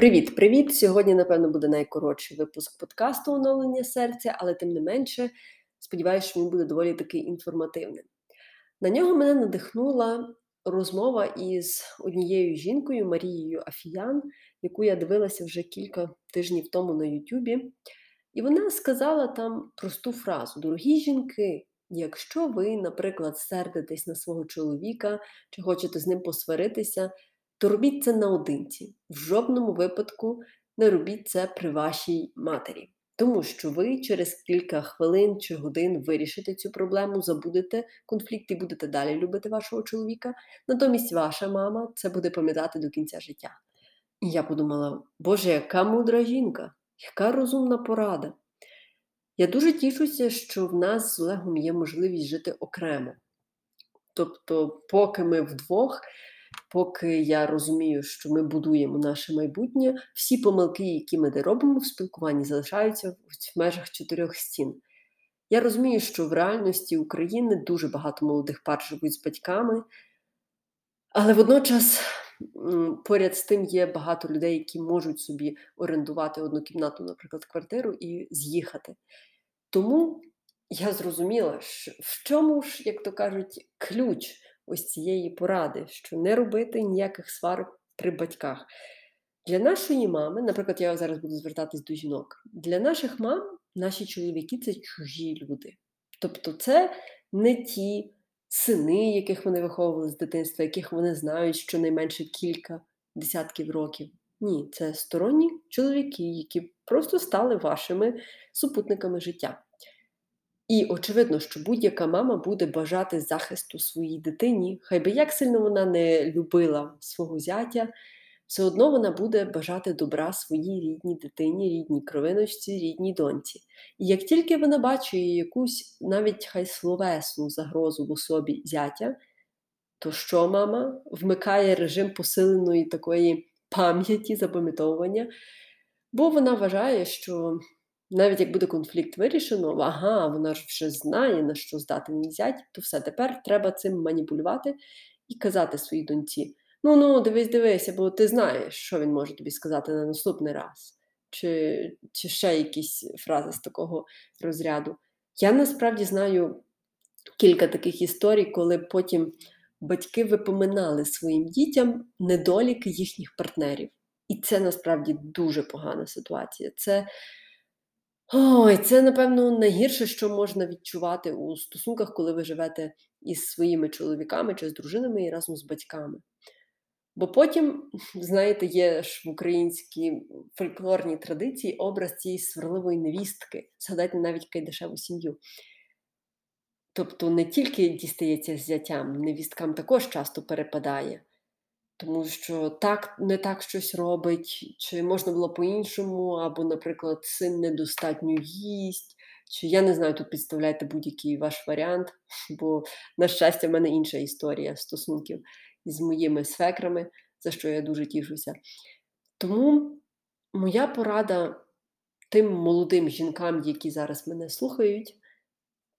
Привіт-привіт! Сьогодні, напевно, буде найкоротший випуск подкасту оновлення серця, але тим не менше, сподіваюся, що він буде доволі таки інформативним. На нього мене надихнула розмова із однією жінкою Марією Афіян, яку я дивилася вже кілька тижнів тому на Ютубі. І вона сказала там просту фразу: Дорогі жінки, якщо ви, наприклад, сердитесь на свого чоловіка чи хочете з ним посваритися то робіть це наодинці. В жодному випадку не робіть це при вашій матері. Тому що ви через кілька хвилин чи годин вирішите цю проблему, забудете конфлікт і будете далі любити вашого чоловіка. Натомість ваша мама це буде пам'ятати до кінця життя. І я подумала: Боже, яка мудра жінка, яка розумна порада. Я дуже тішуся, що в нас з Олегом є можливість жити окремо. Тобто, поки ми вдвох поки я розумію, що ми будуємо наше майбутнє, всі помилки, які ми де робимо в спілкуванні, залишаються в межах чотирьох стін. Я розумію, що в реальності України дуже багато молодих пар живуть з батьками, але водночас поряд з тим є багато людей, які можуть собі орендувати одну кімнату, наприклад, квартиру і з'їхати. Тому я зрозуміла, в чому ж, як то кажуть, ключ ось цієї поради, що не робити ніяких сварок при батьках. Для нашої мами, наприклад, я зараз буду звертатись до жінок, для наших мам наші чоловіки це чужі люди. Тобто, це не ті сини, яких вони виховували з дитинства, яких вони знають щонайменше кілька десятків років. Ні, це сторонні чоловіки, які просто стали вашими супутниками життя. І очевидно, що будь-яка мама буде бажати захисту своїй дитині, хай би як сильно вона не любила свого зятя, все одно вона буде бажати добра своїй рідній дитині, рідній кровиночці, рідній доньці. І як тільки вона бачить якусь навіть хай словесну загрозу в особі зятя, то що мама? Вмикає режим посиленої такої пам'яті, запам'ятовування, бо вона вважає, що навіть як буде конфлікт вирішено, ага, вона ж вже знає, на що здатний зять, то все, тепер треба цим маніпулювати і казати своїй доньці: ну ну, дивись, дивися, бо ти знаєш, що він може тобі сказати на наступний раз, чи, чи ще якісь фрази з такого розряду. Я насправді знаю кілька таких історій, коли потім батьки випоминали своїм дітям недоліки їхніх партнерів. І це насправді дуже погана ситуація. Це Ой, це, напевно, найгірше, що можна відчувати у стосунках, коли ви живете із своїми чоловіками чи з дружинами і разом з батьками. Бо потім, знаєте, є ж в українській фольклорній традиції образ цієї сварливої невістки, згадайте навіть кайдашеву сім'ю. Тобто не тільки дістається зятям, невісткам також часто перепадає тому що так не так щось робить, чи можна було по-іншому, або, наприклад, син недостатньо їсть. Чи я не знаю, тут підставляйте будь-який ваш варіант, бо, на щастя, в мене інша історія стосунків із моїми свекрами, за що я дуже тішуся. Тому моя порада тим молодим жінкам, які зараз мене слухають,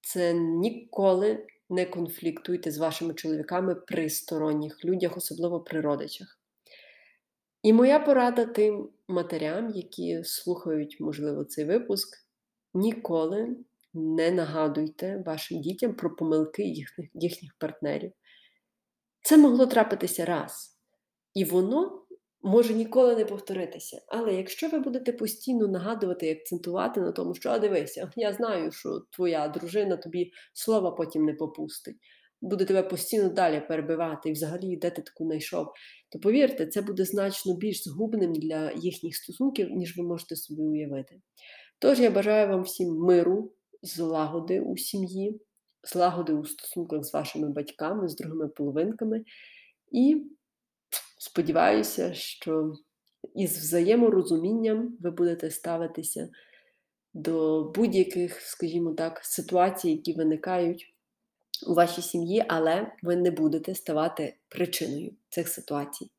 це ніколи не конфліктуйте з вашими чоловіками при сторонніх людях, особливо при родичах. І моя порада тим матерям, які слухають, можливо, цей випуск, ніколи не нагадуйте вашим дітям про помилки їхніх, їхніх партнерів. Це могло трапитися раз. І воно може ніколи не повторитися. Але якщо ви будете постійно нагадувати і акцентувати на тому, що а дивися, я знаю, що твоя дружина тобі слова потім не попустить, буде тебе постійно далі перебивати і взагалі де ти таку знайшов, то повірте, це буде значно більш згубним для їхніх стосунків, ніж ви можете собі уявити. Тож я бажаю вам всім миру, злагоди у сім'ї, злагоди у стосунках з вашими батьками, з другими половинками. І Сподіваюся, що із взаєморозумінням ви будете ставитися до будь-яких, скажімо так, ситуацій, які виникають у вашій сім'ї, але ви не будете ставати причиною цих ситуацій.